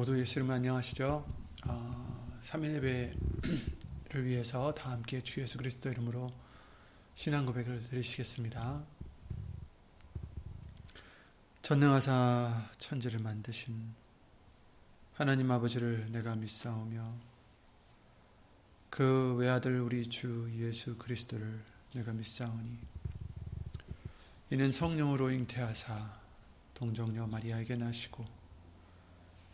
모두 예수 이름 안녕하시죠? 어, 3일 예배를 위해서 다 함께 주 예수 그리스도 이름으로 신앙 고백을 드리시겠습니다. 전능하사 천지를 만드신 하나님 아버지를 내가 믿사오며 그 외아들 우리 주 예수 그리스도를 내가 믿사오니 이는 성령으로 잉태하사 동정녀 마리아에게 나시고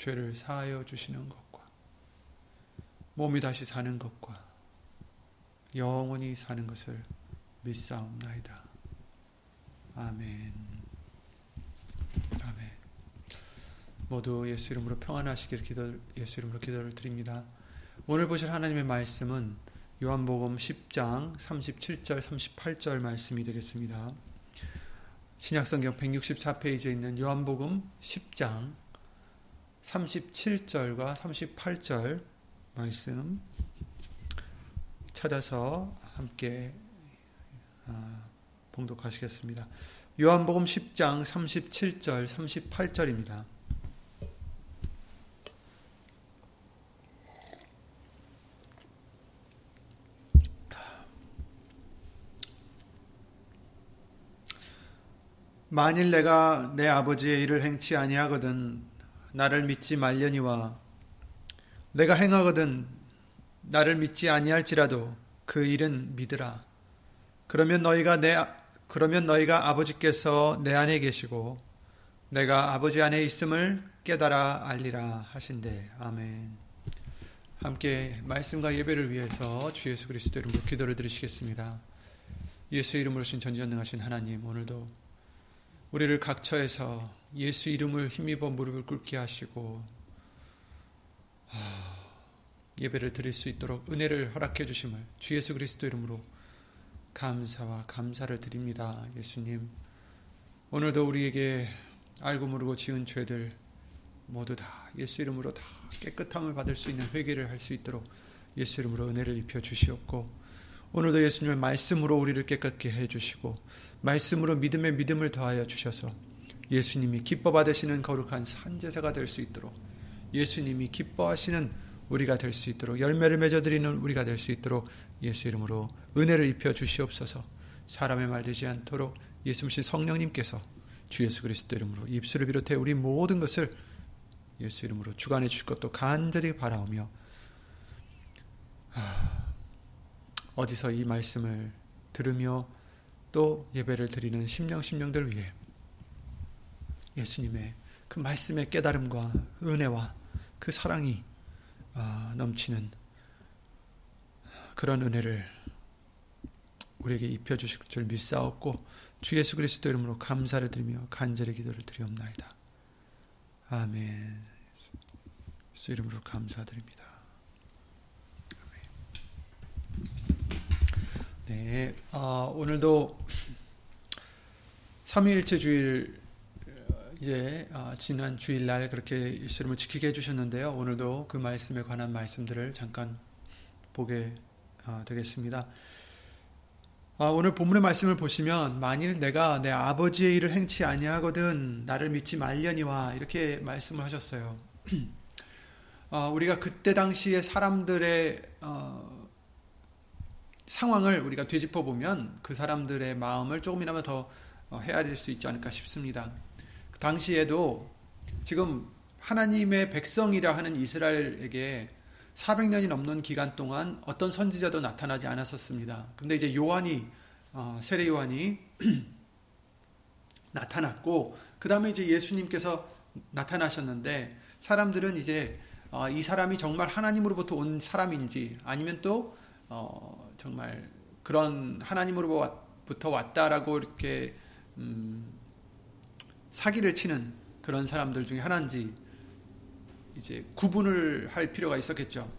죄를 사하여 주시는 것과 몸이 다시 사는 것과 영원히 사는 것을 믿사옵나이다. 아멘. 아멘. 모두 예수 이름으로 평안하시기를 기도 예수 이름으로 기도를 드립니다. 오늘 보실 하나님의 말씀은 요한복음 10장 37절 38절 말씀이 되겠습니다. 신약성경 164페이지에 있는 요한복음 10장 37절과 38절 말씀 찾아서 함께 아, 봉독하시겠습니다. 요한복음 10장 37절 38절입니다. 만일 내가 내 아버지의 일을 행치 아니하거든 나를 믿지 말려니와 내가 행하거든 나를 믿지 아니할지라도 그 일은 믿으라 그러면 너희가 내 그러면 너희가 아버지께서 내 안에 계시고 내가 아버지 안에 있음을 깨달아 알리라 하신대 아멘. 함께 말씀과 예배를 위해서 주 예수 그리스도 이름으로 기도를 드리시겠습니다. 예수 이름으로 신 전지전능하신 하나님 오늘도 우리를 각처에서 예수 이름을 힘입어 무릎을 꿇게 하시고 예배를 드릴 수 있도록 은혜를 허락해 주심을 주 예수 그리스도 이름으로 감사와 감사를 드립니다. 예수님 오늘도 우리에게 알고 모르고 지은 죄들 모두 다 예수 이름으로 다 깨끗함을 받을 수 있는 회개를 할 수 있도록 예수 이름으로 은혜를 입혀 주시옵고 오늘도 예수님의 말씀으로 우리를 깨끗게 해 주시고 말씀으로 믿음의 믿음을 더하여 주셔서 예수님이 기뻐 받으시는 거룩한 산제사가 될 수 있도록 예수님이 기뻐하시는 우리가 될 수 있도록 열매를 맺어 드리는 우리가 될 수 있도록 예수 이름으로 은혜를 입혀 주시옵소서. 사람의 말 되지 않도록 예수님 성령님께서 주 예수 그리스도 이름으로 입술을 비롯해 우리 모든 것을 예수 이름으로 주관해 주실 것도 간절히 바라오며 어디서 이 말씀을 들으며 또 예배를 드리는 심령 심령들 위해 예수님의 그 말씀의 깨달음과 은혜와 그 사랑이 아, 넘치는 그런 은혜를 우리에게 입혀 주실 줄 믿사옵고 주 예수 그리스도 이름으로 감사를 드리며 간절히 기도를 드리옵나이다. 아멘. 예수 이름으로 감사드립니다. 네, 어, 오늘도 삼위일체 주일 이제 어, 지난 주일날 그렇게 예수 이름을 지키게 해주셨는데요. 오늘도 그 말씀에 관한 말씀들을 잠깐 보게 어, 되겠습니다. 아, 오늘 본문의 말씀을 보시면 만일 내가 내 아버지의 일을 행치 아니하거든 나를 믿지 말려니와 이렇게 말씀을 하셨어요. 어, 우리가 그때 당시에 사람들의 어, 상황을 우리가 되짚어 보면 그 사람들의 마음을 조금이나마 더 어, 헤아릴 수 있지 않을까 싶습니다. 그 당시에도 지금 하나님의 백성이라 하는 이스라엘에게 400년이 넘는 기간 동안 어떤 선지자도 나타나지 않았었습니다. 근데 이제 요한이 어, 세례 요한이 나타났고 그 다음에 이제 예수님께서 나타나셨는데 사람들은 이제 어, 이 사람이 정말 하나님으로부터 온 사람인지 아니면 또 어, 정말 그런 하나님으로부터 왔다라고 이렇게 음, 사기를 치는 그런 사람들 중에 하나인지 이제 구분을 할 필요가 있었겠죠.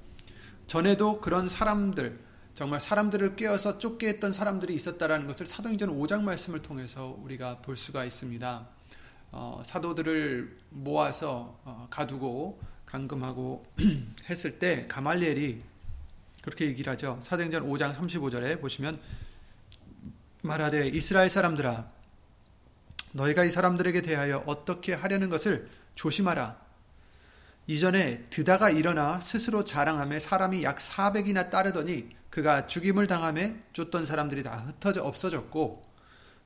전에도 그런 사람들 정말 사람들을 깨어서 쫓게 했던 사람들이 있었다라는 것을 사도행전 5장 말씀을 통해서 우리가 볼 수가 있습니다. 어, 사도들을 모아서 어, 가두고 감금하고 했을 때 가말리엘이 그렇게 얘기를 하죠. 사도행전 5장 35절에 보시면 말하되 이스라엘 사람들아 너희가 이 사람들에게 대하여 어떻게 하려는 것을 조심하라. 이전에 드다가 일어나 스스로 자랑함에 사람이 약 400이나 따르더니 그가 죽임을 당함에 쫓던 사람들이 다 흩어져 없어졌고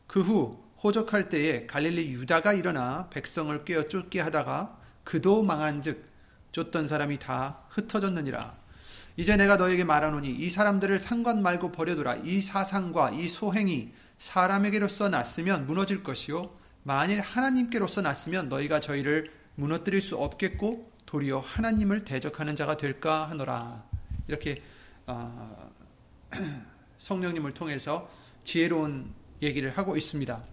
그 후 호적할 때에 갈릴리 유다가 일어나 백성을 꿰어 쫓게 하다가 그도 망한즉 쫓던 사람이 다 흩어졌느니라. 이제 내가 너에게 말하노니 이 사람들을 상관 말고 버려두라. 이 사상과 이 소행이 사람에게로서 났으면 무너질 것이요 만일 하나님께로서 났으면 너희가 저희를 무너뜨릴 수 없겠고 도리어 하나님을 대적하는 자가 될까 하노라. 이렇게 어, 성령님을 통해서 지혜로운 얘기를 하고 있습니다.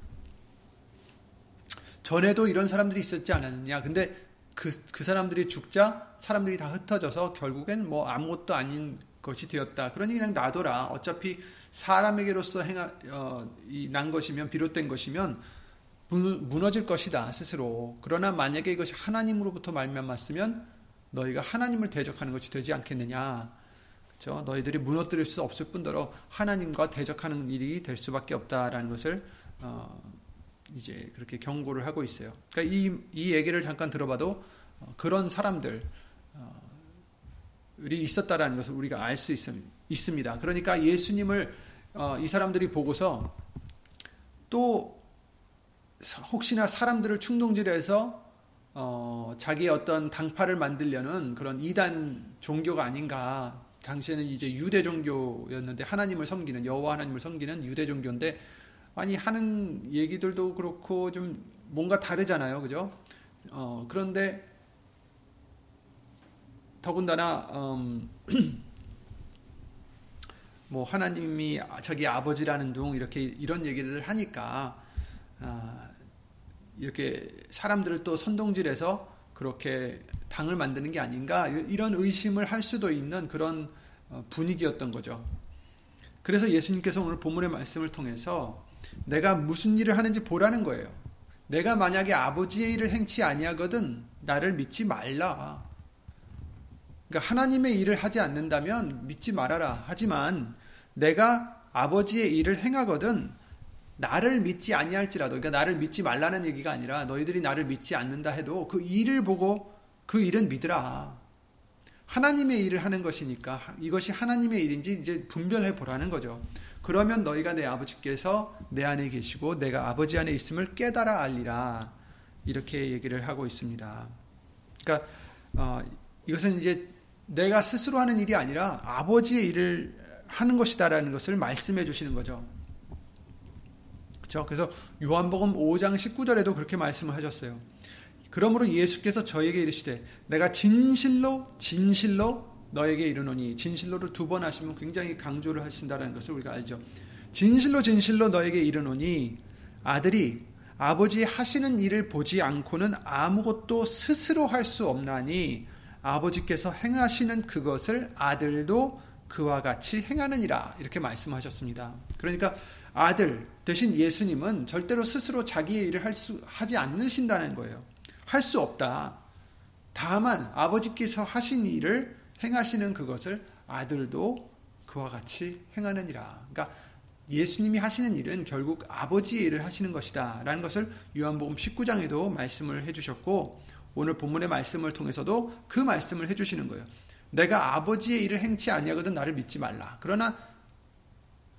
전에도 이런 사람들이 있었지 않았느냐. 근데 그, 그 사람들이 죽자 사람들이 다 흩어져서 결국엔 뭐 아무것도 아닌 것이 되었다. 그러니 그냥 놔둬라. 어차피 사람에게로서 행하, 어, 난 것이면, 비롯된 것이면 무너질 것이다, 스스로. 그러나 만약에 이것이 하나님으로부터 말미암았으면 너희가 하나님을 대적하는 것이 되지 않겠느냐. 그렇죠? 너희들이 무너뜨릴 수 없을 뿐더러 하나님과 대적하는 일이 될 수밖에 없다라는 것을 어, 이제 그렇게 경고를 하고 있어요. 그러니까 이, 이 얘기를 잠깐 들어봐도 어, 그런 사람들 어, 있었다라는 것을 우리가 알 수 있습니다. 그러니까 예수님을 어, 이 사람들이 보고서 또 혹시나 사람들을 충동질해서 어, 자기의 어떤 당파를 만들려는 그런 이단 종교가 아닌가. 당시에는 이제 유대 종교였는데 하나님을 섬기는 여호와 하나님을 섬기는 유대 종교인데 아니 하는 얘기들도 그렇고 좀 뭔가 다르잖아요, 그죠? 어, 그런데 더군다나 음, 뭐 하나님이 자기 아버지라는 둥 이렇게 이런 얘기를 하니까 아, 이렇게 사람들을 또 선동질해서 그렇게 당을 만드는 게 아닌가 이런 의심을 할 수도 있는 그런 어, 분위기였던 거죠. 그래서 예수님께서 오늘 본문의 말씀을 통해서 내가 무슨 일을 하는지 보라는 거예요. 내가 만약에 아버지의 일을 행치 아니하거든 나를 믿지 말라. 그러니까 하나님의 일을 하지 않는다면 믿지 말아라. 하지만 내가 아버지의 일을 행하거든 나를 믿지 아니할지라도 그러니까 나를 믿지 말라는 얘기가 아니라 너희들이 나를 믿지 않는다 해도 그 일을 보고 그 일은 믿으라. 하나님의 일을 하는 것이니까 이것이 하나님의 일인지 이제 분별해 보라는 거죠. 그러면 너희가 내 아버지께서 내 안에 계시고 내가 아버지 안에 있음을 깨달아 알리라. 이렇게 얘기를 하고 있습니다. 그러니까 어, 이것은 이제 내가 스스로 하는 일이 아니라 아버지의 일을 하는 것이다라는 것을 말씀해 주시는 거죠. 그렇죠? 그래서 요한복음 5장 19절에도 그렇게 말씀을 하셨어요. 그러므로 예수께서 저에게 이르시되 내가 진실로 진실로 너에게 이르노니 진실로를 두 번 하시면 굉장히 강조를 하신다는 것을 우리가 알죠. 진실로 진실로 너에게 이르노니 아들이 아버지 하시는 일을 보지 않고는 아무것도 스스로 할 수 없나니 아버지께서 행하시는 그것을 아들도 그와 같이 행하느니라 이렇게 말씀하셨습니다. 그러니까 아들 대신 예수님은 절대로 스스로 자기의 일을 할 수, 하지 않으신다는 거예요. 할 수 없다. 다만 아버지께서 하신 일을 행하시는 그것을 아들도 그와 같이 행하느니라. 그러니까 예수님이 하시는 일은 결국 아버지의 일을 하시는 것이다. 라는 것을 요한복음 19장에도 말씀을 해주셨고, 오늘 본문의 말씀을 통해서도 그 말씀을 해주시는 거예요. 내가 아버지의 일을 행치 아니하거든 나를 믿지 말라. 그러나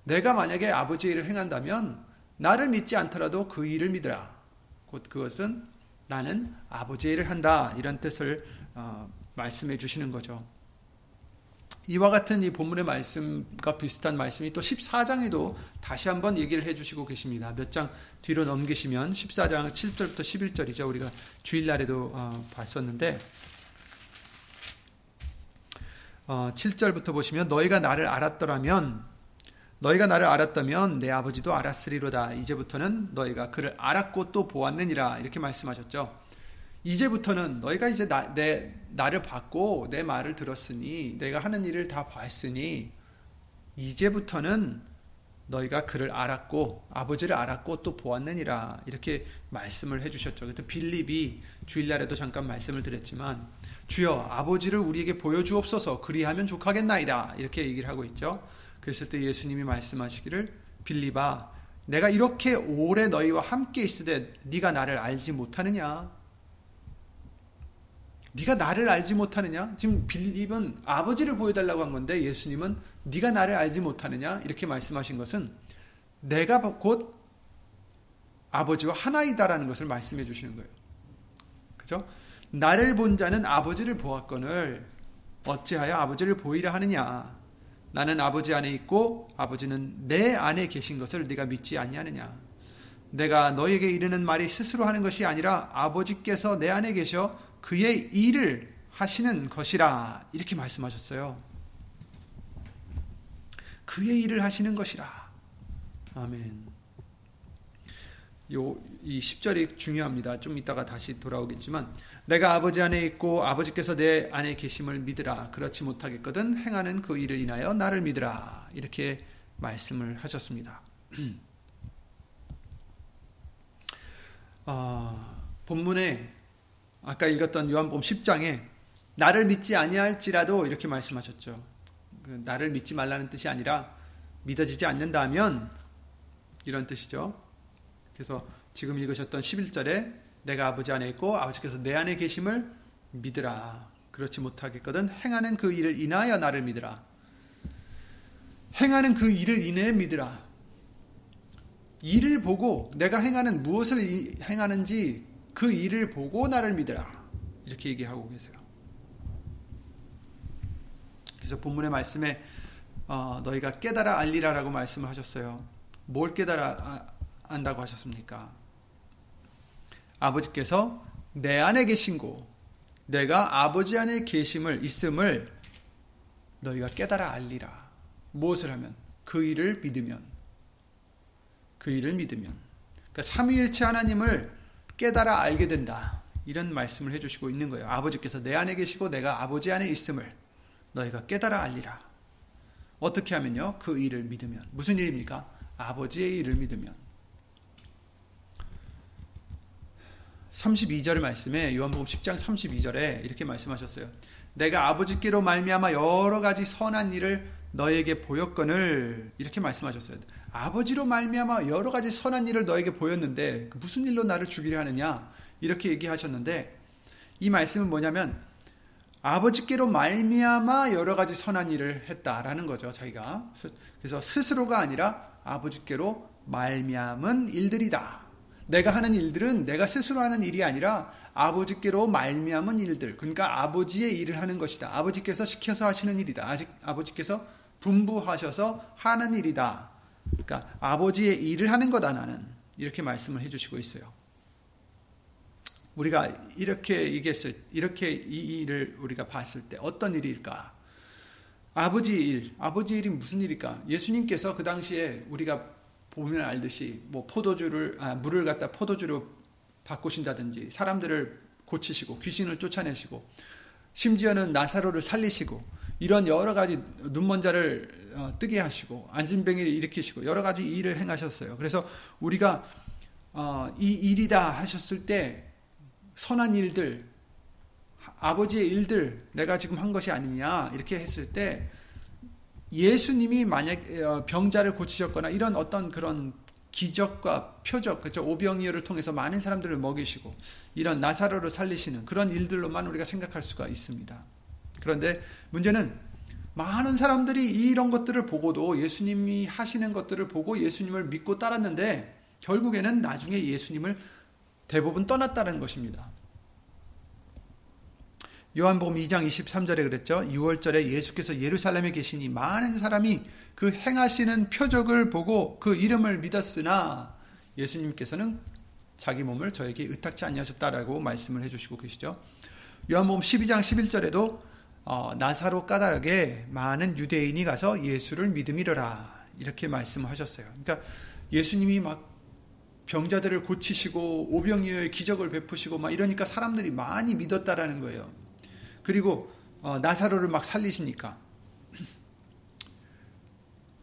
내가 만약에 아버지의 일을 행한다면 나를 믿지 않더라도 그 일을 믿으라. 곧 그것은 나는 아버지의 일을 한다. 이런 뜻을 어, 말씀해 주시는 거죠. 이와 같은 이 본문의 말씀과 비슷한 말씀이 또 14장에도 다시 한번 얘기를 해 주시고 계십니다. 몇 장 뒤로 넘기시면 14장 7절부터 11절이죠. 우리가 주일날에도 어, 봤었는데 어, 7절부터 보시면 너희가 나를 알았더라면 너희가 나를 알았다면 내 아버지도 알았으리로다. 이제부터는 너희가 그를 알았고 또 보았느니라. 이렇게 말씀하셨죠. 이제부터는 너희가 이제 나, 내, 나를 받고 내 말을 들었으니 내가 하는 일을 다 봤으니 이제부터는 너희가 그를 알았고 아버지를 알았고 또 보았느니라 이렇게 말씀을 해주셨죠. 그때 빌립이 주일날에도 잠깐 말씀을 드렸지만 주여 아버지를 우리에게 보여주옵소서 그리하면 족하겠나이다 이렇게 얘기를 하고 있죠. 그랬을 때 예수님이 말씀하시기를 빌립아 내가 이렇게 오래 너희와 함께 있으되 네가 나를 알지 못하느냐 네가 나를 알지 못하느냐? 지금 빌립은 아버지를 보여달라고 한 건데 예수님은 네가 나를 알지 못하느냐? 이렇게 말씀하신 것은 내가 곧 아버지와 하나이다라는 것을 말씀해 주시는 거예요. 그죠? 나를 본 자는 아버지를 보았거늘 어찌하여 아버지를 보이려 하느냐? 나는 아버지 안에 있고 아버지는 내 안에 계신 것을 네가 믿지 아니하느냐? 내가 너에게 이르는 말이 스스로 하는 것이 아니라 아버지께서 내 안에 계셔 그의 일을 하시는 것이라 이렇게 말씀하셨어요. 그의 일을 하시는 것이라. 아멘. 요, 이 10절이 중요합니다. 좀 이따가 다시 돌아오겠지만, 내가 아버지 안에 있고 아버지께서 내 안에 계심을 믿으라. 그렇지 못하겠거든 행하는 그 일을 인하여 나를 믿으라. 이렇게 말씀을 하셨습니다. 어, 본문에 아까 읽었던 요한복음 10장에 나를 믿지 아니할지라도 이렇게 말씀하셨죠. 그 나를 믿지 말라는 뜻이 아니라 믿어지지 않는다면 이런 뜻이죠. 그래서 지금 읽으셨던 11절에 내가 아버지 안에 있고 아버지께서 내 안에 계심을 믿으라. 그렇지 못하겠거든 행하는 그 일을 인하여 나를 믿으라. 행하는 그 일을 인해 믿으라. 일을 보고 내가 행하는 무엇을 행하는지 그 일을 보고 나를 믿으라. 이렇게 얘기하고 계세요. 그래서 본문의 말씀에 어, 너희가 깨달아 알리라라고 말씀을 하셨어요. 뭘 깨달아 아, 안다고 하셨습니까? 아버지께서 내 안에 계신고 내가 아버지 안에 계심을 있음을 너희가 깨달아 알리라. 무엇을 하면 그 일을 믿으면 그 일을 믿으면 그러니까 삼위일체 하나님을 깨달아 알게 된다. 이런 말씀을 해주시고 있는 거예요. 아버지께서 내 안에 계시고 내가 아버지 안에 있음을 너희가 깨달아 알리라. 어떻게 하면요? 그 일을 믿으면. 무슨 일입니까? 아버지의 일을 믿으면. 32절 말씀에 요한복음 10장 32절에 이렇게 말씀하셨어요. 내가 아버지께로 말미암아 여러 가지 선한 일을 너에게 보였거늘 이렇게 말씀하셨어요. 아버지로 말미암아 여러 가지 선한 일을 너에게 보였는데 그 무슨 일로 나를 죽이려 하느냐 이렇게 얘기하셨는데 이 말씀은 뭐냐면 아버지께로 말미암아 여러 가지 선한 일을 했다라는 거죠 자기가 그래서 스스로가 아니라 아버지께로 말미암은 일들이다 내가 하는 일들은 내가 스스로 하는 일이 아니라 아버지께로 말미암은 일들 그러니까 아버지의 일을 하는 것이다 아버지께서 시켜서 하시는 일이다 아직 아버지께서 분부하셔서 하는 일이다 그러니까 아버지의 일을 하는 거다 나는 이렇게 말씀을 해주시고 있어요. 우리가 이렇게 얘기했을 이렇게 이 일을 우리가 봤을 때 어떤 일일까? 아버지 일, 아버지 일이 무슨 일일까? 예수님께서 그 당시에 우리가 보면 알듯이 뭐 포도주를 아, 물을 갖다 포도주로 바꾸신다든지 사람들을 고치시고 귀신을 쫓아내시고 심지어는 나사로를 살리시고 이런 여러 가지 눈먼 자를 어, 뜨게 하시고 안진뱅이를 일으키시고 여러 가지 일을 행하셨어요. 그래서 우리가 어, 이 일이다 하셨을 때 선한 일들 아버지의 일들 내가 지금 한 것이 아니냐 이렇게 했을 때 예수님이 만약 어, 병자를 고치셨거나 이런 어떤 그런 기적과 표적, 그죠 오병이어를 통해서 많은 사람들을 먹이시고 이런 나사로를 살리시는 그런 일들로만 우리가 생각할 수가 있습니다. 그런데 문제는 많은 사람들이 이런 것들을 보고도 예수님이 하시는 것들을 보고 예수님을 믿고 따랐는데 결국에는 나중에 예수님을 대부분 떠났다는 것입니다. 요한복음 2장 23절에 그랬죠. 6월절에 예수께서 예루살렘에 계시니 많은 사람이 그 행하시는 표적을 보고 그 이름을 믿었으나 예수님께서는 자기 몸을 저에게 의탁치 아니하셨다라고 말씀을 해주시고 계시죠. 요한복음 12장 11절에도 어, 나사로 까닭에 많은 유대인이 가서 예수를 믿음이러라 이렇게 말씀하셨어요. 그러니까 예수님이 막 병자들을 고치시고 오병이어의 기적을 베푸시고 막 이러니까 사람들이 많이 믿었다라는 거예요. 그리고 어, 나사로를 막 살리시니까.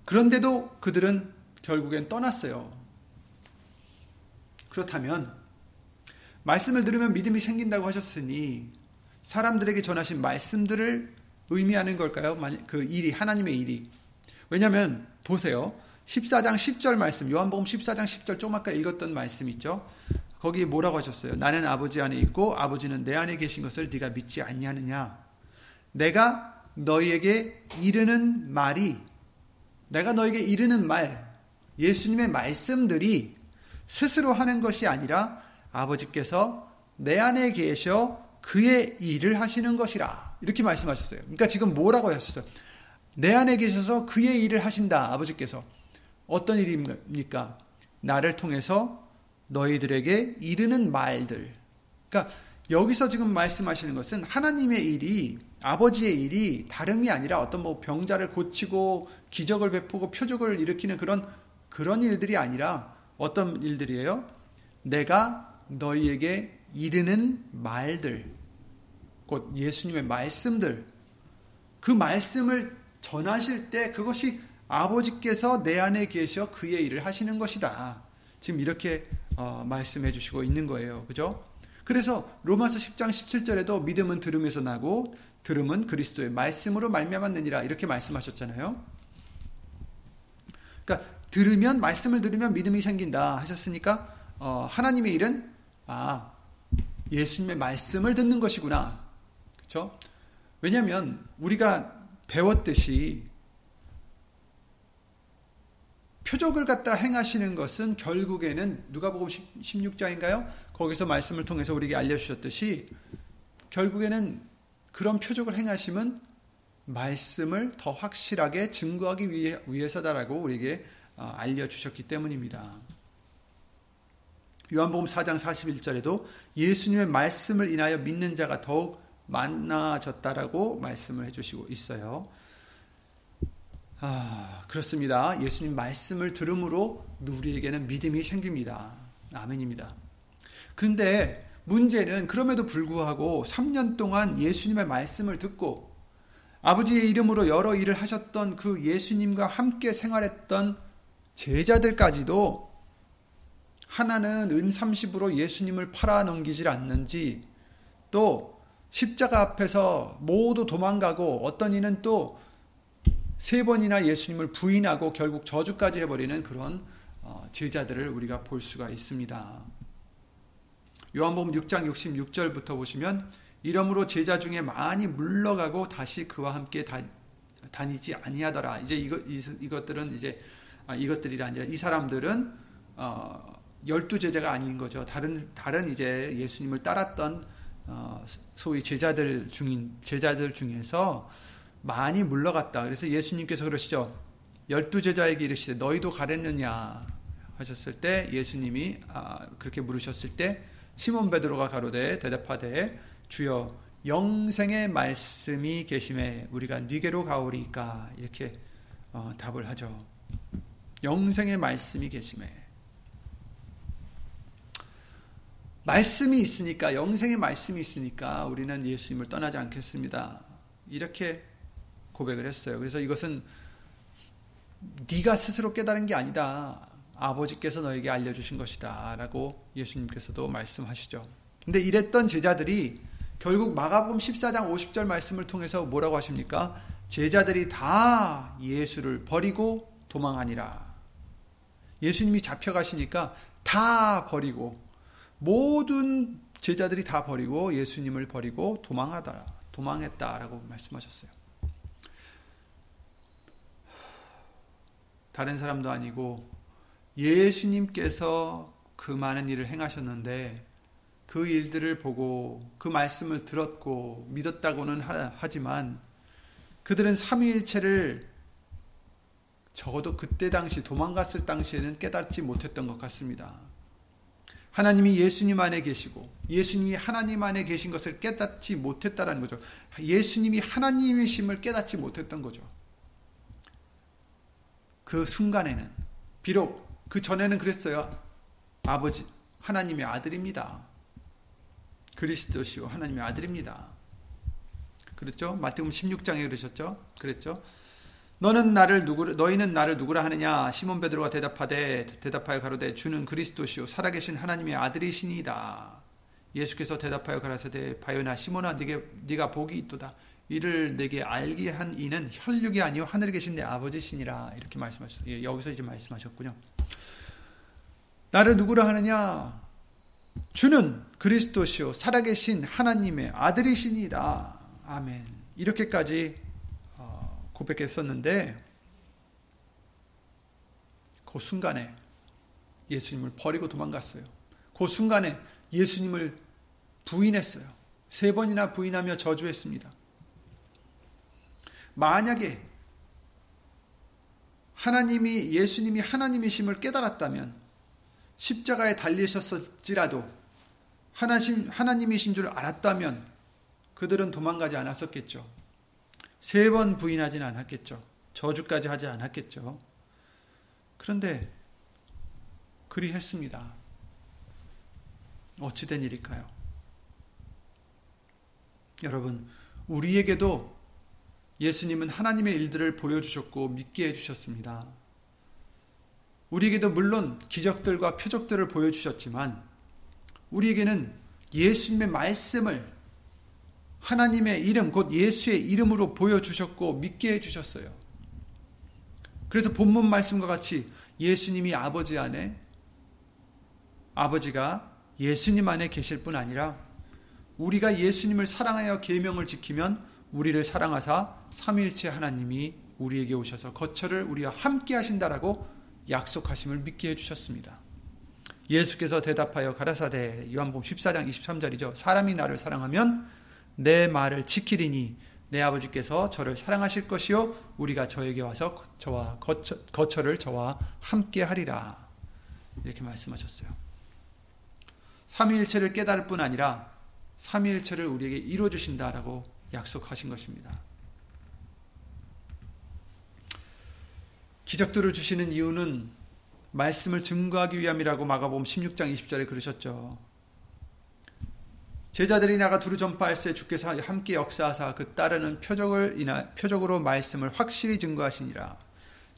그런데도 그들은 결국엔 떠났어요. 그렇다면 말씀을 들으면 믿음이 생긴다고 하셨으니 사람들에게 전하신 말씀들을 의미하는 걸까요? 그 일이 하나님의 일이. 왜냐하면 보세요. 14장 10절 말씀, 요한복음 14장 10절 좀 아까 읽었던 말씀 있죠. 거기 뭐라고 하셨어요? 나는 아버지 안에 있고 아버지는 내 안에 계신 것을 네가 믿지 않냐느냐? 내가 너희에게 이르는 말이 내가 너에게 이르는 말 예수님의 말씀들이 스스로 하는 것이 아니라 아버지께서 내 안에 계셔 그의 일을 하시는 것이라. 이렇게 말씀하셨어요. 그러니까 지금 뭐라고 하셨어요? 내 안에 계셔서 그의 일을 하신다. 아버지께서. 어떤 일입니까? 나를 통해서 너희들에게 이르는 말들. 그러니까 여기서 지금 말씀하시는 것은 하나님의 일이 아버지의 일이 다름이 아니라 어떤 뭐 병자를 고치고 기적을 베푸고 표적을 일으키는 그런 그런 일들이 아니라 어떤 일들이에요? 내가 너희에게 이르는 말들, 곧 예수님의 말씀들, 그 말씀을 전하실 때 그것이 아버지께서 내 안에 계셔 그의 일을 하시는 것이다. 지금 이렇게 어, 말씀해 주시고 있는 거예요. 그죠? 그래서 로마서 10장 17절에도 믿음은 들음에서 나고 들음은 그리스도의 말씀으로 말미암았느니라 이렇게 말씀하셨잖아요. 그러니까 들으면 말씀을 들으면 믿음이 생긴다 하셨으니까 어, 하나님의 일은 아 예수님의 말씀을 듣는 것이구나. 그렇죠? 왜냐하면 우리가 배웠듯이 표적을 갖다 행하시는 것은 결국에는 누가복음 16장인가요? 거기서 말씀을 통해서 우리에게 알려주셨듯이 결국에는 그런 표적을 행하심은 말씀을 더 확실하게 증거하기 위해, 위해서다라고 우리에게 어, 알려주셨기 때문입니다. 요한복음 4장 41절에도 예수님의 말씀을 인하여 믿는 자가 더욱 많아졌다라고 말씀을 해주시고 있어요. 아, 그렇습니다. 예수님 말씀을 들음으로 우리에게는 믿음이 생깁니다. 아멘입니다. 그런데 문제는 그럼에도 불구하고 3년 동안 예수님의 말씀을 듣고 아버지의 이름으로 여러 일을 하셨던 그 예수님과 함께 생활했던 제자들까지도 하나는 은 30으로 예수님을 팔아 넘기질 않는지 또 십자가 앞에서 모두 도망가고 어떤 이는 또 세 번이나 예수님을 부인하고 결국 저주까지 해버리는 그런 어, 제자들을 우리가 볼 수가 있습니다. 요한복음 6장 66절부터 보시면 이러므로 제자 중에 많이 물러가고 다시 그와 함께 다, 다니지 아니하더라. 이제 이것 이것들은 이제 아, 이것들이 아니라 이 사람들은 어, 열두 제자가 아닌 거죠. 다른 다른 이제 예수님을 따랐던 어, 소위 제자들 중인 제자들 중에서 많이 물러갔다. 그래서 예수님께서 그러시죠. 열두 제자에게 이르시되 너희도 가랬느냐 하셨을 때 예수님이 아, 그렇게 물으셨을 때 시몬 베드로가 가로되 대답하되 주여 영생의 말씀이 계심에 우리가 네게로 가오리까 이렇게 어, 답을 하죠. 영생의 말씀이 계심에 말씀이 있으니까 영생의 말씀이 있으니까 우리는 예수님을 떠나지 않겠습니다. 이렇게 고백을 했어요. 그래서 이것은 네가 스스로 깨달은 게 아니다. 아버지께서 너에게 알려주신 것이다 라고 예수님께서도 말씀하시죠. 근데 이랬던 제자들이 결국 마가복음 14장 50절 말씀을 통해서 뭐라고 하십니까? 제자들이 다 예수를 버리고 도망하니라. 예수님이 잡혀가시니까 다 버리고 모든 제자들이 다 버리고 예수님을 버리고 도망하다 도망했다라고 말씀하셨어요. 다른 사람도 아니고 예수님께서 그 많은 일을 행하셨는데 그 일들을 보고 그 말씀을 들었고 믿었다고는 하지만 그들은 삼위일체를 적어도 그때 당시 도망갔을 당시에는 깨닫지 못했던 것 같습니다. 하나님이 예수님 안에 계시고 예수님이 하나님 안에 계신 것을 깨닫지 못했다라는 거죠. 예수님이 하나님이심을 깨닫지 못했던 거죠. 그 순간에는 비록 그 전에는 그랬어요. 아버지 하나님의 아들입니다. 그리스도시요 하나님의 아들입니다. 그렇죠? 마태복음 16장에 그러셨죠? 그랬죠? 너는 나를 누구 너희는 나를 누구라 하느냐 시몬 베드로가 대답하되 대답하여 가로되 주는 그리스도시요 살아계신 하나님의 아들이시니이다. 예수께서 대답하여 가라사대 바요나 시몬아 네가 복이 있도다. 이를 내게 알게 한 이는 혈육이 아니요 하늘에 계신 내 아버지시니라 이렇게 말씀하셨어요. 예, 여기서 이제 말씀하셨군요. 나를 누구라 하느냐? 주는 그리스도시요 살아계신 하나님의 아들이시니이다. 아멘. 이렇게까지 어, 고백했었는데 그 순간에 예수님을 버리고 도망갔어요. 그 순간에 예수님을 부인했어요. 세 번이나 부인하며 저주했습니다. 만약에 하나님이 예수님이 하나님이심을 깨달았다면 십자가에 달리셨을지라도 하나님 하나님이신 줄 알았다면 그들은 도망가지 않았었겠죠. 세 번 부인하진 않았겠죠. 저주까지 하지 않았겠죠. 그런데 그리 했습니다. 어찌된 일일까요? 여러분, 우리에게도 예수님은 하나님의 일들을 보여주셨고 믿게 해주셨습니다. 우리에게도 물론 기적들과 표적들을 보여주셨지만 우리에게는 예수님의 말씀을 하나님의 이름, 곧 예수의 이름으로 보여주셨고 믿게 해주셨어요. 그래서 본문 말씀과 같이 예수님이 아버지 안에, 아버지가 예수님 안에 계실 뿐 아니라 우리가 예수님을 사랑하여 계명을 지키면 우리를 사랑하사 삼위일체 하나님이 우리에게 오셔서 거처를 우리와 함께 하신다라고 약속하심을 믿게 해 주셨습니다. 예수께서 대답하여 가라사대 요한복음 14장 23절이죠. 사람이 나를 사랑하면 내 말을 지키리니 내 아버지께서 저를 사랑하실 것이요 우리가 저에게 와서 저와 거처, 거처를 저와 함께 하리라. 이렇게 말씀하셨어요. 삼위일체를 깨달을 뿐 아니라 삼위일체를 우리에게 이루어 주신다라고 약속하신 것입니다. 기적들을 주시는 이유는 말씀을 증거하기 위함이라고 마가복음 16장 20절에 그러셨죠. 제자들이 나가 두루 전파할세 주께서 함께 역사하사 그 따르는 표적을 인하 표적으로 말씀을 확실히 증거하시니라.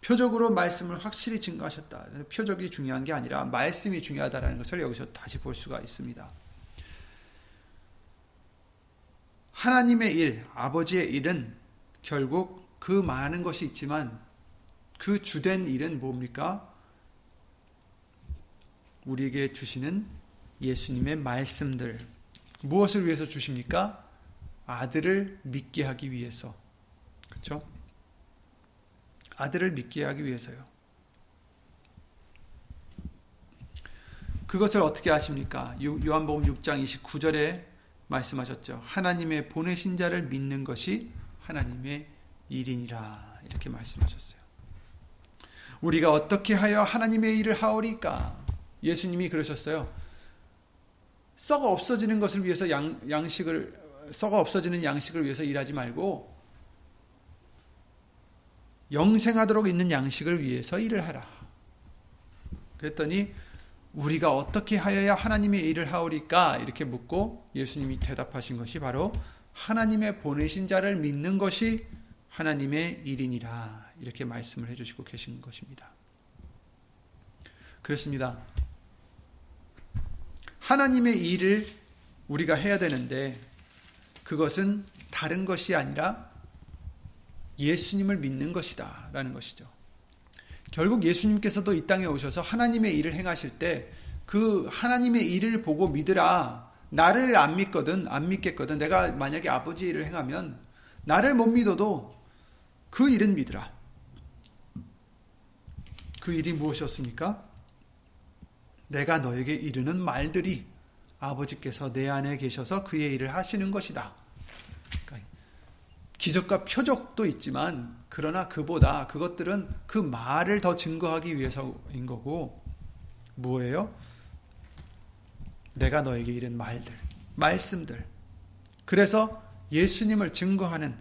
표적으로 말씀을 확실히 증거하셨다. 표적이 중요한 게 아니라 말씀이 중요하다라는 것을 여기서 다시 볼 수가 있습니다. 하나님의 일, 아버지의 일은 결국 그 많은 것이 있지만 그 주된 일은 뭡니까? 우리에게 주시는 예수님의 말씀들. 무엇을 위해서 주십니까? 아들을 믿게 하기 위해서. 그렇죠? 아들을 믿게 하기 위해서요. 그것을 어떻게 아십니까? 요한복음 6장 29절에 말씀하셨죠. 하나님의 보내신 자를 믿는 것이 하나님의 일이니라. 이렇게 말씀하셨어요. 우리가 어떻게 하여 하나님의 일을 하오리까? 예수님이 그러셨어요. 썩어 없어지는 것을 위해서 양, 양식을 썩어 없어지는 양식을 위해서 일하지 말고 영생하도록 있는 양식을 위해서 일을 하라. 그랬더니 우리가 어떻게 하여야 하나님의 일을 하오리까? 이렇게 묻고 예수님이 대답하신 것이 바로 하나님의 보내신 자를 믿는 것이 하나님의 일이니라. 이렇게 말씀을 해주시고 계신 것입니다. 그렇습니다. 하나님의 일을 우리가 해야 되는데 그것은 다른 것이 아니라 예수님을 믿는 것이다. 라는 것이죠. 결국 예수님께서도 이 땅에 오셔서 하나님의 일을 행하실 때 그 하나님의 일을 보고 믿으라. 나를 안 믿거든, 안 믿겠거든. 내가 만약에 아버지 일을 행하면 나를 못 믿어도 그 일은 믿으라. 그 일이 무엇이었습니까? 내가 너에게 이르는 말들이 아버지께서 내 안에 계셔서 그의 일을 하시는 것이다. 그러니까 기적과 표적도 있지만 그러나 그보다 그것들은 그 말을 더 증거하기 위해서인 거고 뭐예요? 내가 너에게 이른 말들, 말씀들. 그래서 예수님을 증거하는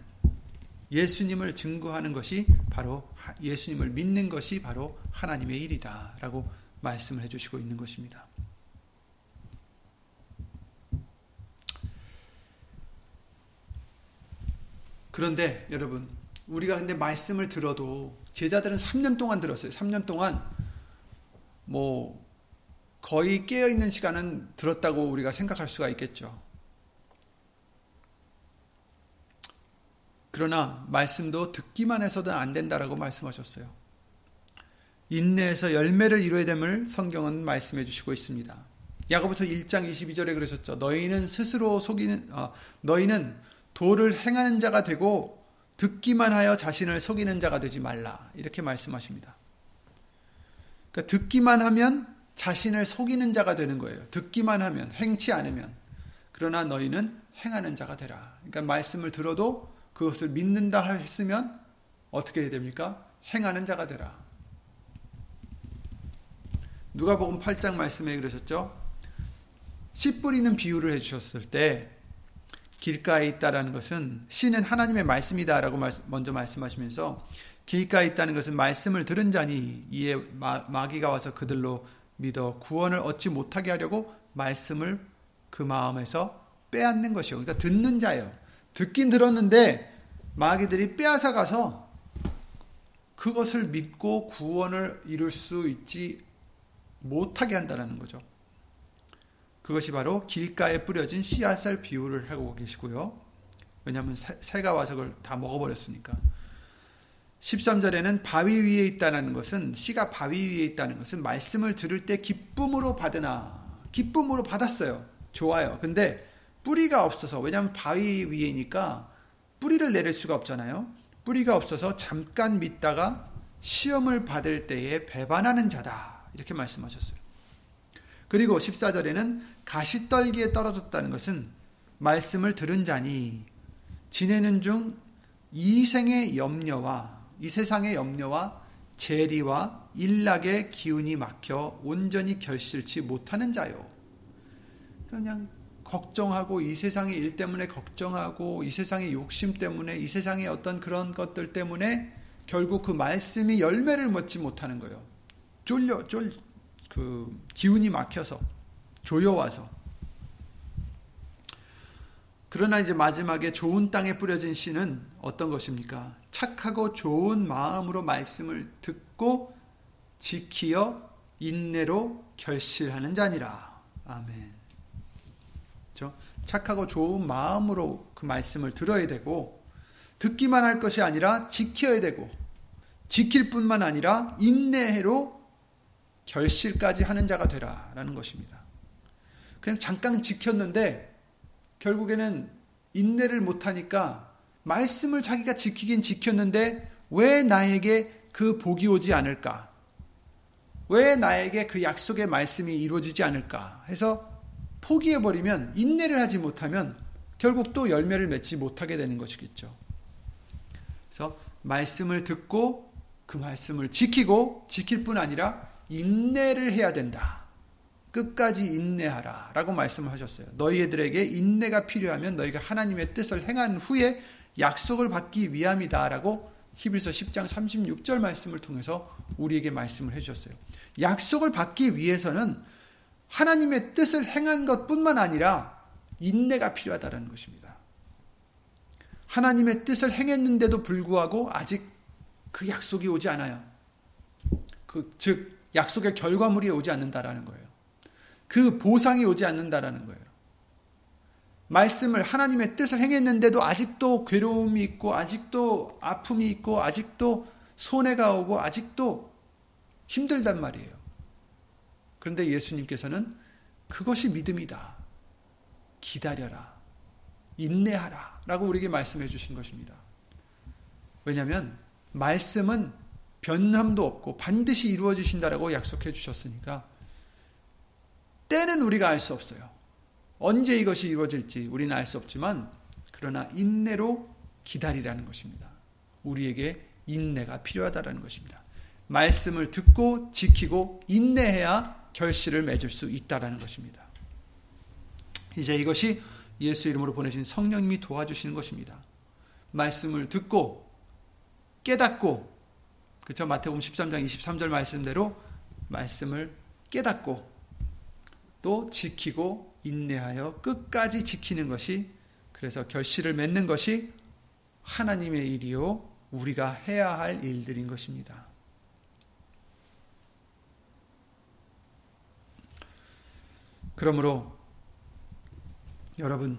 예수님을 증거하는 것이 바로 예수님을 믿는 것이 바로 하나님의 일이다라고 말씀을 해 주시고 있는 것입니다. 그런데 여러분, 우리가 근데 말씀을 들어도 제자들은 3년 동안 들었어요. 3년 동안 뭐 거의 깨어 있는 시간은 들었다고 우리가 생각할 수가 있겠죠. 그러나 말씀도 듣기만 해서는 안 된다라고 말씀하셨어요. 인내에서 열매를 이루어야 됨을 성경은 말씀해 주시고 있습니다. 야고보서 1장 22절에 그러셨죠. 너희는 스스로 속이는 어, 너희는 도를 행하는 자가 되고 듣기만 하여 자신을 속이는 자가 되지 말라. 이렇게 말씀하십니다. 그러니까 듣기만 하면 자신을 속이는 자가 되는 거예요. 듣기만 하면 행치 않으면 그러나 너희는 행하는 자가 되라. 그러니까 말씀을 들어도 그것을 믿는다 했으면 어떻게 해야 됩니까? 행하는 자가 되라. 누가복음 8장 말씀에 그러셨죠? 씨 뿌리는 비유를 해 주셨을 때 길가에 있다라는 것은 씨는 하나님의 말씀이다라고 먼저 말씀하시면서 길가에 있다는 것은 말씀을 들은 자니 이에 마귀가 와서 그들로 믿어 구원을 얻지 못하게 하려고 말씀을 그 마음에서 빼앗는 것이요. 그러니까 듣는 자예요. 듣긴 들었는데 마귀들이 빼앗아 가서 그것을 믿고 구원을 이룰 수 있지 못하게 한다는 거죠. 그것이 바로 길가에 뿌려진 씨앗을 비유를 하고 계시고요. 왜냐하면 새가 와서 그걸 다 먹어버렸으니까. 13절에는 바위 위에 있다는 것은 씨가 바위 위에 있다는 것은 말씀을 들을 때 기쁨으로 받으나 기쁨으로 받았어요. 좋아요. 근데 뿌리가 없어서 왜냐하면 바위 위에니까 뿌리를 내릴 수가 없잖아요. 뿌리가 없어서 잠깐 믿다가 시험을 받을 때에 배반하는 자다. 이렇게 말씀하셨어요. 그리고 14절에는 가시떨기에 떨어졌다는 것은 말씀을 들은 자니 지내는 중 이 생의 염려와 이 세상의 염려와 재리와 일락의 기운이 막혀 온전히 결실치 못하는 자요. 그냥 걱정하고 이 세상의 일 때문에 걱정하고 이 세상의 욕심 때문에 이 세상의 어떤 그런 것들 때문에 결국 그 말씀이 열매를 맺지 못하는 거예요. 쫄려 쫄 그 기운이 막혀서 조여와서 그러나 이제 마지막에 좋은 땅에 뿌려진 씨는 어떤 것입니까? 착하고 좋은 마음으로 말씀을 듣고 지키어 인내로 결실하는 자니라. 아멘. 그렇죠? 착하고 좋은 마음으로 그 말씀을 들어야 되고 듣기만 할 것이 아니라 지켜야 되고 지킬 뿐만 아니라 인내로 결실까지 하는 자가 되라라는 것입니다. 그냥 잠깐 지켰는데 결국에는 인내를 못하니까 말씀을 자기가 지키긴 지켰는데 왜 나에게 그 복이 오지 않을까? 왜 나에게 그 약속의 말씀이 이루어지지 않을까? 해서 포기해버리면 인내를 하지 못하면 결국 또 열매를 맺지 못하게 되는 것이겠죠. 그래서 말씀을 듣고 그 말씀을 지키고 지킬 뿐 아니라 인내를 해야 된다. 끝까지 인내하라. 라고 말씀을 하셨어요. 너희들에게 인내가 필요하면 너희가 하나님의 뜻을 행한 후에 약속을 받기 위함이다. 라고 히브리서 10장 36절 말씀을 통해서 우리에게 말씀을 해주셨어요. 약속을 받기 위해서는 하나님의 뜻을 행한 것 뿐만 아니라 인내가 필요하다는 것입니다. 하나님의 뜻을 행했는데도 불구하고 아직 그 약속이 오지 않아요. 그, 즉, 약속의 결과물이 오지 않는다라는 거예요. 그 보상이 오지 않는다라는 거예요. 말씀을 하나님의 뜻을 행했는데도 아직도 괴로움이 있고 아직도 아픔이 있고 아직도 손해가 오고 아직도 힘들단 말이에요. 그런데 예수님께서는 그것이 믿음이다. 기다려라. 인내하라. 라고 우리에게 말씀해 주신 것입니다. 왜냐하면 말씀은 변함도 없고 반드시 이루어지신다라고 약속해 주셨으니까 때는 우리가 알 수 없어요. 언제 이것이 이루어질지 우리는 알 수 없지만 그러나 인내로 기다리라는 것입니다. 우리에게 인내가 필요하다라는 것입니다. 말씀을 듣고 지키고 인내해야 결실을 맺을 수 있다라는 것입니다. 이제 이것이 예수 이름으로 보내신 성령님이 도와주시는 것입니다. 말씀을 듣고 깨닫고 그렇죠? 마태복음 13장 23절 말씀대로 말씀을 깨닫고 또 지키고 인내하여 끝까지 지키는 것이 그래서 결실을 맺는 것이 하나님의 일이요 우리가 해야 할 일들인 것입니다. 그러므로 여러분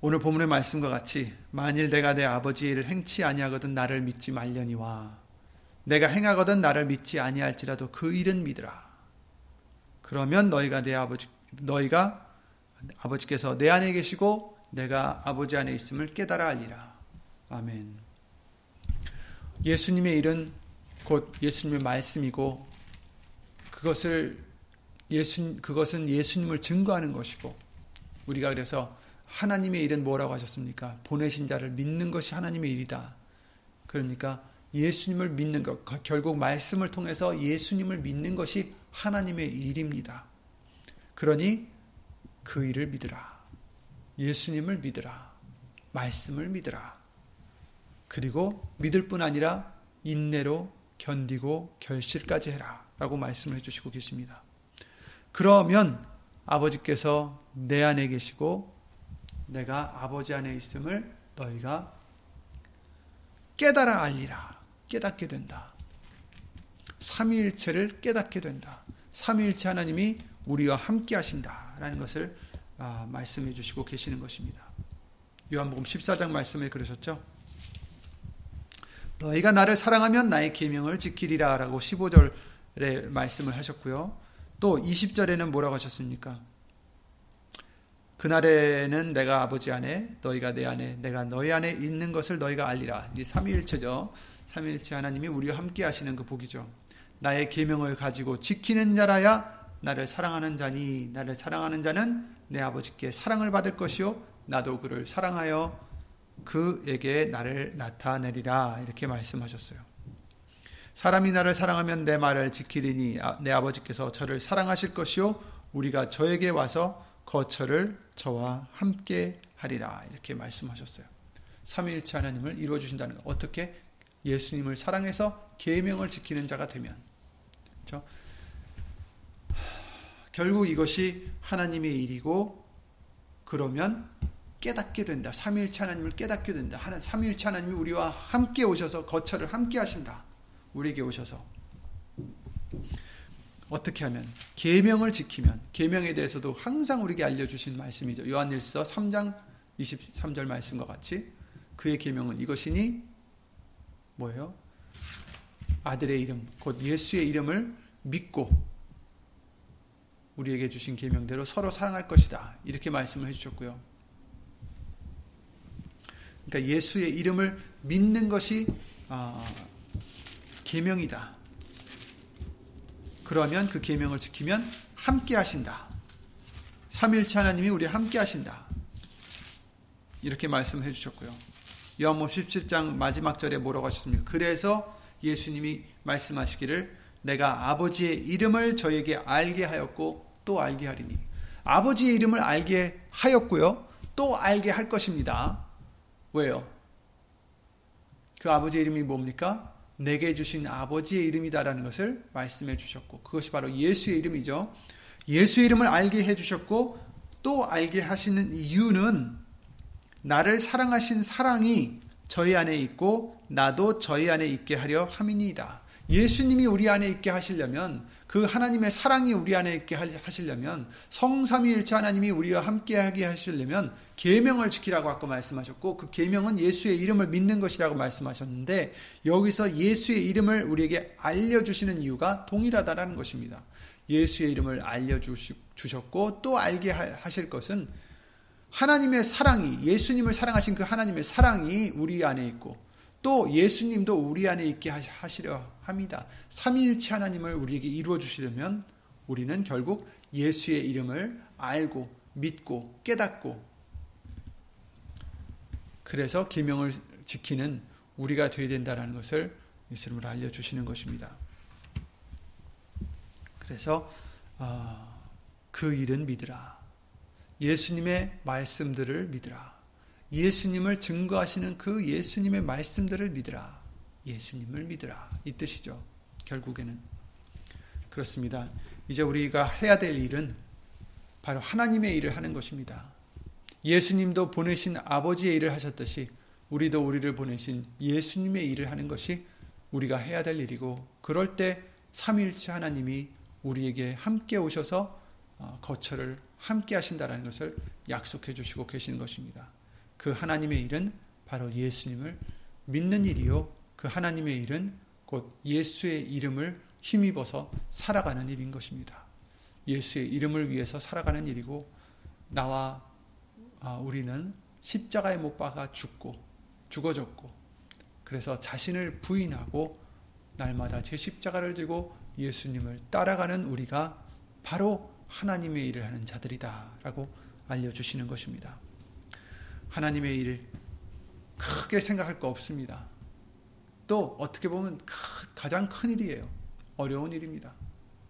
오늘 본문의 말씀과 같이 만일 내가 내 아버지의 일을 행치 아니하거든 나를 믿지 말려니와 내가 행하거든 나를 믿지 아니할지라도 그 일은 믿으라. 그러면 너희가 내 아버지 너희가 아버지께서 내 안에 계시고 내가 아버지 안에 있음을 깨달아 알리라. 아멘. 예수님의 일은 곧 예수님의 말씀이고 그것을 예수 그것은 예수님을 증거하는 것이고 우리가 그래서 하나님의 일은 뭐라고 하셨습니까? 보내신 자를 믿는 것이 하나님의 일이다. 그러니까 예수님을 믿는 것, 결국 말씀을 통해서 예수님을 믿는 것이 하나님의 일입니다. 그러니 그 일을 믿으라. 예수님을 믿으라. 말씀을 믿으라. 그리고 믿을 뿐 아니라 인내로 견디고 결실까지 해라. 라고 말씀을 해주시고 계십니다. 그러면 아버지께서 내 안에 계시고 내가 아버지 안에 있음을 너희가 깨달아 알리라. 깨닫게 된다. 삼위일체를 깨닫게 된다. 삼위일체 하나님이 우리와 함께 하신다라는 것을 아, 말씀해 주시고 계시는 것입니다. 요한복음 14장 말씀에 그러셨죠. 너희가 나를 사랑하면 나의 계명을 지키리라라고 15절에 말씀을 하셨고요. 또 20절에는 뭐라고 하셨습니까? 그날에는 내가 아버지 안에 너희가 내 안에 내가 너희 안에 있는 것을 너희가 알리라. 이 삼위일체죠. 삼위일체 하나님이 우리와 함께 하시는 그 복이죠. 나의 계명을 가지고 지키는 자라야 나를 사랑하는 자니 나를 사랑하는 자는 내 아버지께 사랑을 받을 것이요 나도 그를 사랑하여 그에게 나를 나타내리라 이렇게 말씀하셨어요. 사람이 나를 사랑하면 내 말을 지키리니 아, 내 아버지께서 저를 사랑하실 것이요 우리가 저에게 와서 거처를 저와 함께 하리라 이렇게 말씀하셨어요. 삼위일체 하나님을 이루어 주신다는 것. 어떻게 예수님을 사랑해서 계명을 지키는 자가 되면 그렇죠? 결국 이것이 하나님의 일이고 그러면 깨닫게 된다. 삼위일체 하나님을 깨닫게 된다. 하나 삼위일체 하나님이 우리와 함께 오셔서 거처를 함께 하신다. 우리에게 오셔서 어떻게 하면 계명을 지키면 계명에 대해서도 항상 우리에게 알려 주신 말씀이죠. 요한일서 3장 23절 말씀과 같이 그의 계명은 이것이니 뭐예요? 아들의 이름 곧 예수의 이름을 믿고 우리에게 주신 계명대로 서로 사랑할 것이다. 이렇게 말씀을 해 주셨고요. 그러니까 예수의 이름을 믿는 것이 어, 계명이다. 그러면 그 계명을 지키면 함께 하신다. 삼일체 하나님이 우리 함께 하신다. 이렇게 말씀해 주셨고요. 요한복음 17장 마지막 절에 뭐라고 하셨습니까? 그래서 예수님이 말씀하시기를 내가 아버지의 이름을 저에게 알게 하였고 또 알게 하리니 아버지의 이름을 알게 하였고요. 또 알게 할 것입니다. 왜요? 그 아버지의 이름이 뭡니까? 내게 주신 아버지의 이름이다라는 것을 말씀해 주셨고 그것이 바로 예수의 이름이죠. 예수의 이름을 알게 해 주셨고 또 알게 하시는 이유는 나를 사랑하신 사랑이 저희 안에 있고 나도 저희 안에 있게 하려 함이니이다. 예수님이 우리 안에 있게 하시려면 그 하나님의 사랑이 우리 안에 있게 하시려면 성삼위일체 하나님이 우리와 함께하게 하시려면 계명을 지키라고 아까 말씀하셨고 그 계명은 예수의 이름을 믿는 것이라고 말씀하셨는데 여기서 예수의 이름을 우리에게 알려주시는 이유가 동일하다라는 것입니다. 예수의 이름을 알려주셨고 또 알게 하실 것은 하나님의 사랑이 예수님을 사랑하신 그 하나님의 사랑이 우리 안에 있고 또 예수님도 우리 안에 있게 하시려 합니다. 삼위일체 하나님을 우리에게 이루어 주시려면 우리는 결국 예수의 이름을 알고 믿고 깨닫고 그래서 계명을 지키는 우리가 되어야 된다라는 것을 예수님을 알려 주시는 것입니다. 그래서 어, 그 일은 믿으라. 예수님의 말씀들을 믿으라. 예수님을 증거하시는 그 예수님의 말씀들을 믿으라. 예수님을 믿으라. 이 뜻이죠. 결국에는. 그렇습니다. 이제 우리가 해야 될 일은 바로 하나님의 일을 하는 것입니다. 예수님도 보내신 아버지의 일을 하셨듯이 우리도 우리를 보내신 예수님의 일을 하는 것이 우리가 해야 될 일이고 그럴 때 삼일체 하나님이 우리에게 함께 오셔서 어, 거처를 함께 하신다라는 것을 약속해 주시고 계시는 것입니다. 그 하나님의 일은 바로 예수님을 믿는 일이요. 그 하나님의 일은 곧 예수의 이름을 힘입어서 살아가는 일인 것입니다. 예수의 이름을 위해서 살아가는 일이고 나와 아, 우리는 십자가에 못 박아 죽고 죽어졌고 그래서 자신을 부인하고 날마다 제 십자가를 들고 예수님을 따라가는 우리가 바로 하나님의 일을 하는 자들이다라고 알려주시는 것입니다. 하나님의 일 크게 생각할 거 없습니다. 또 어떻게 보면 가장 큰 일이에요. 어려운 일입니다.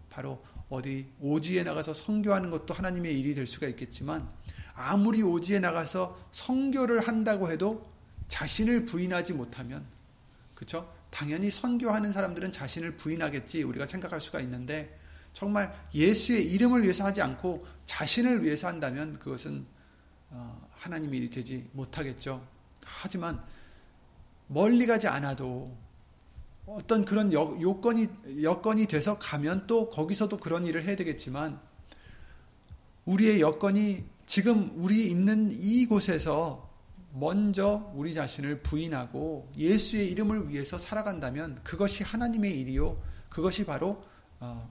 바로 어디 오지에 나가서 선교하는 것도 하나님의 일이 될 수가 있겠지만 아무리 오지에 나가서 선교를 한다고 해도 자신을 부인하지 못하면 그렇죠? 당연히 선교하는 사람들은 자신을 부인하겠지 우리가 생각할 수가 있는데 정말 예수의 이름을 위해서 하지 않고 자신을 위해서 한다면 그것은 어, 하나님의 일이 되지 못하겠죠. 하지만 멀리 가지 않아도 어떤 그런 요건이 여건이 돼서 가면 또 거기서도 그런 일을 해야 되겠지만 우리의 여건이 지금 우리 있는 이곳에서 먼저 우리 자신을 부인하고 예수의 이름을 위해서 살아간다면 그것이 하나님의 일이요. 그것이 바로 어,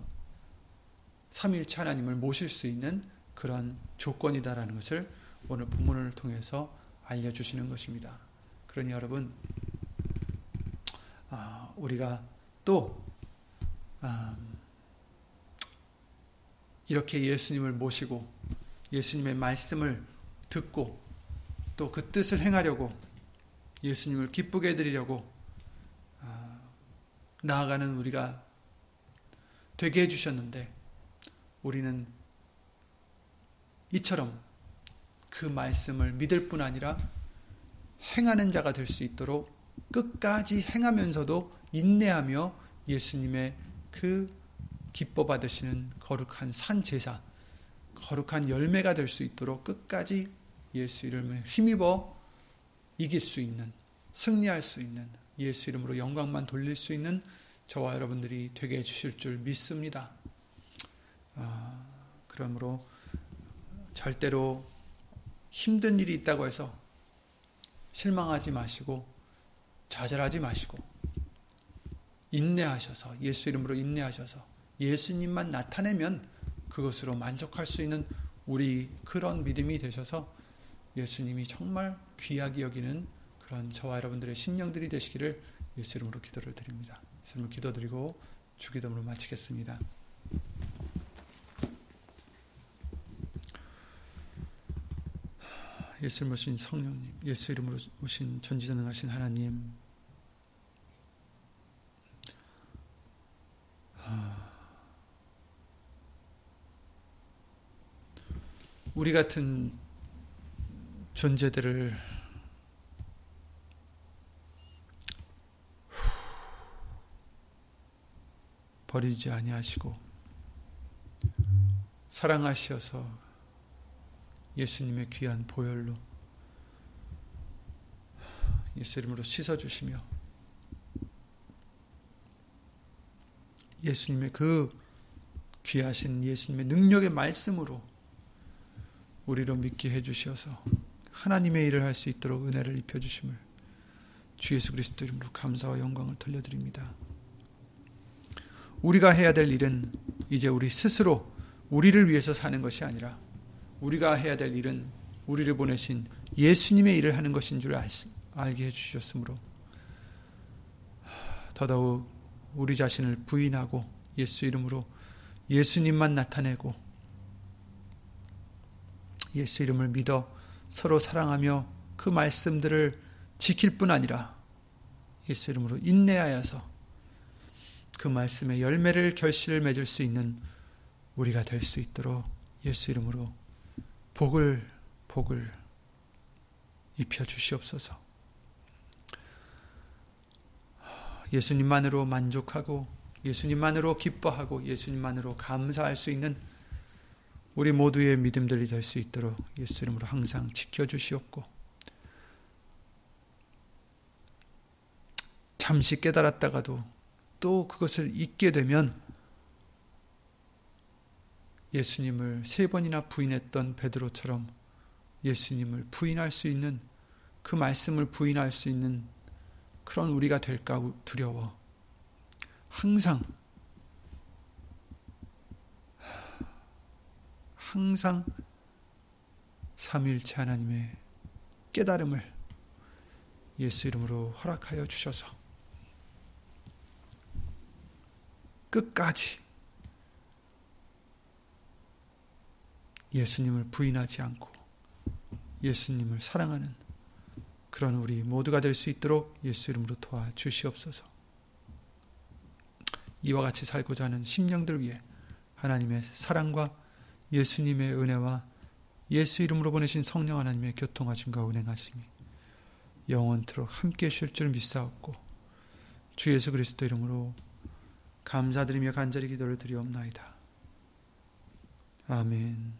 삼일체 하나님을 모실 수 있는 그런 조건이다라는 것을 오늘 본문을 통해서 알려주시는 것입니다. 그러니 여러분 아, 우리가 또 아, 이렇게 예수님을 모시고 예수님의 말씀을 듣고 또 그 뜻을 행하려고 예수님을 기쁘게 해드리려고 아, 나아가는 우리가 되게 해주셨는데 우리는 이처럼 그 말씀을 믿을 뿐 아니라 행하는 자가 될 수 있도록 끝까지 행하면서도 인내하며 예수님의 그 기뻐 받으시는 거룩한 산 제사, 거룩한 열매가 될 수 있도록 끝까지 예수 이름을 힘입어 이길 수 있는, 승리할 수 있는 예수 이름으로 영광만 돌릴 수 있는 저와 여러분들이 되게 해주실 줄 믿습니다. 아, 그러므로 절대로 힘든 일이 있다고 해서 실망하지 마시고 좌절하지 마시고 인내하셔서 예수 이름으로 인내하셔서 예수님만 나타내면 그것으로 만족할 수 있는 우리 그런 믿음이 되셔서 예수님이 정말 귀하게 여기는 그런 저와 여러분들의 심령들이 되시기를 예수 이름으로 기도를 드립니다. 예수 이름으로 기도드리고 주기도문을 마치겠습니다. 예수 이름으로 오신 성령님, 예수 이름으로 오신 전지전능하신 하나님, 우리 같은 존재들을 버리지 아니하시고 사랑하시어서 예수님의 귀한 보혈로 예수 이름으로 씻어주시며 예수님의 그 귀하신 예수님의 능력의 말씀으로 우리로 믿게 해주시어서 하나님의 일을 할 수 있도록 은혜를 입혀주심을 주 예수 그리스도 이름으로 감사와 영광을 돌려드립니다. 우리가 해야 될 일은 이제 우리 스스로 우리를 위해서 사는 것이 아니라 우리가 해야 될 일은 우리를 보내신 예수님의 일을 하는 것인 줄 알게 해주셨으므로 더더욱 우리 자신을 부인하고 예수 이름으로 예수님만 나타내고 예수 이름을 믿어 서로 사랑하며 그 말씀들을 지킬 뿐 아니라 예수 이름으로 인내하여서 그 말씀의 열매를 결실을 맺을 수 있는 우리가 될 수 있도록 예수 이름으로 복을 복을 입혀 주시옵소서. 예수님만으로 만족하고 예수님만으로 기뻐하고 예수님만으로 감사할 수 있는 우리 모두의 믿음들이 될 수 있도록 예수 이름으로 항상 지켜 주시옵고 잠시 깨달았다가도 또 그것을 잊게 되면 예수님을 세 번이나 부인했던 베드로처럼 예수님을 부인할 수 있는 그 말씀을 부인할 수 있는 그런 우리가 될까 두려워. 항상 항상 삼일체 하나님의 깨달음을 예수 이름으로 허락하여 주셔서 끝까지 예수님을 부인하지 않고 예수님을 사랑하는 그런 우리 모두가 될 수 있도록 예수 이름으로 도와 주시옵소서. 이와 같이 살고자 하는 심령들 위해 하나님의 사랑과 예수님의 은혜와 예수 이름으로 보내신 성령 하나님의 교통하심과 운행하심이 영원토록 함께 하실 줄 믿사옵고 주 예수 그리스도 이름으로 감사드리며 간절히 기도를 드리옵나이다. 아멘.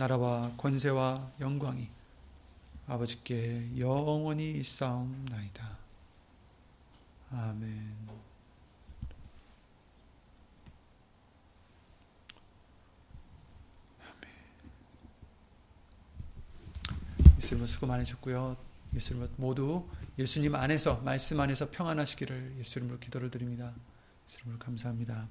나라와 권세와 영광이 아버지께 영원히 있사옵나이다. 아멘. 예수님 수고 많으셨고요. 예수님 모두 예수님 안에서 말씀 안에서 평안하시기를 예수님으로 기도를 드립니다. 예수님을 감사합니다.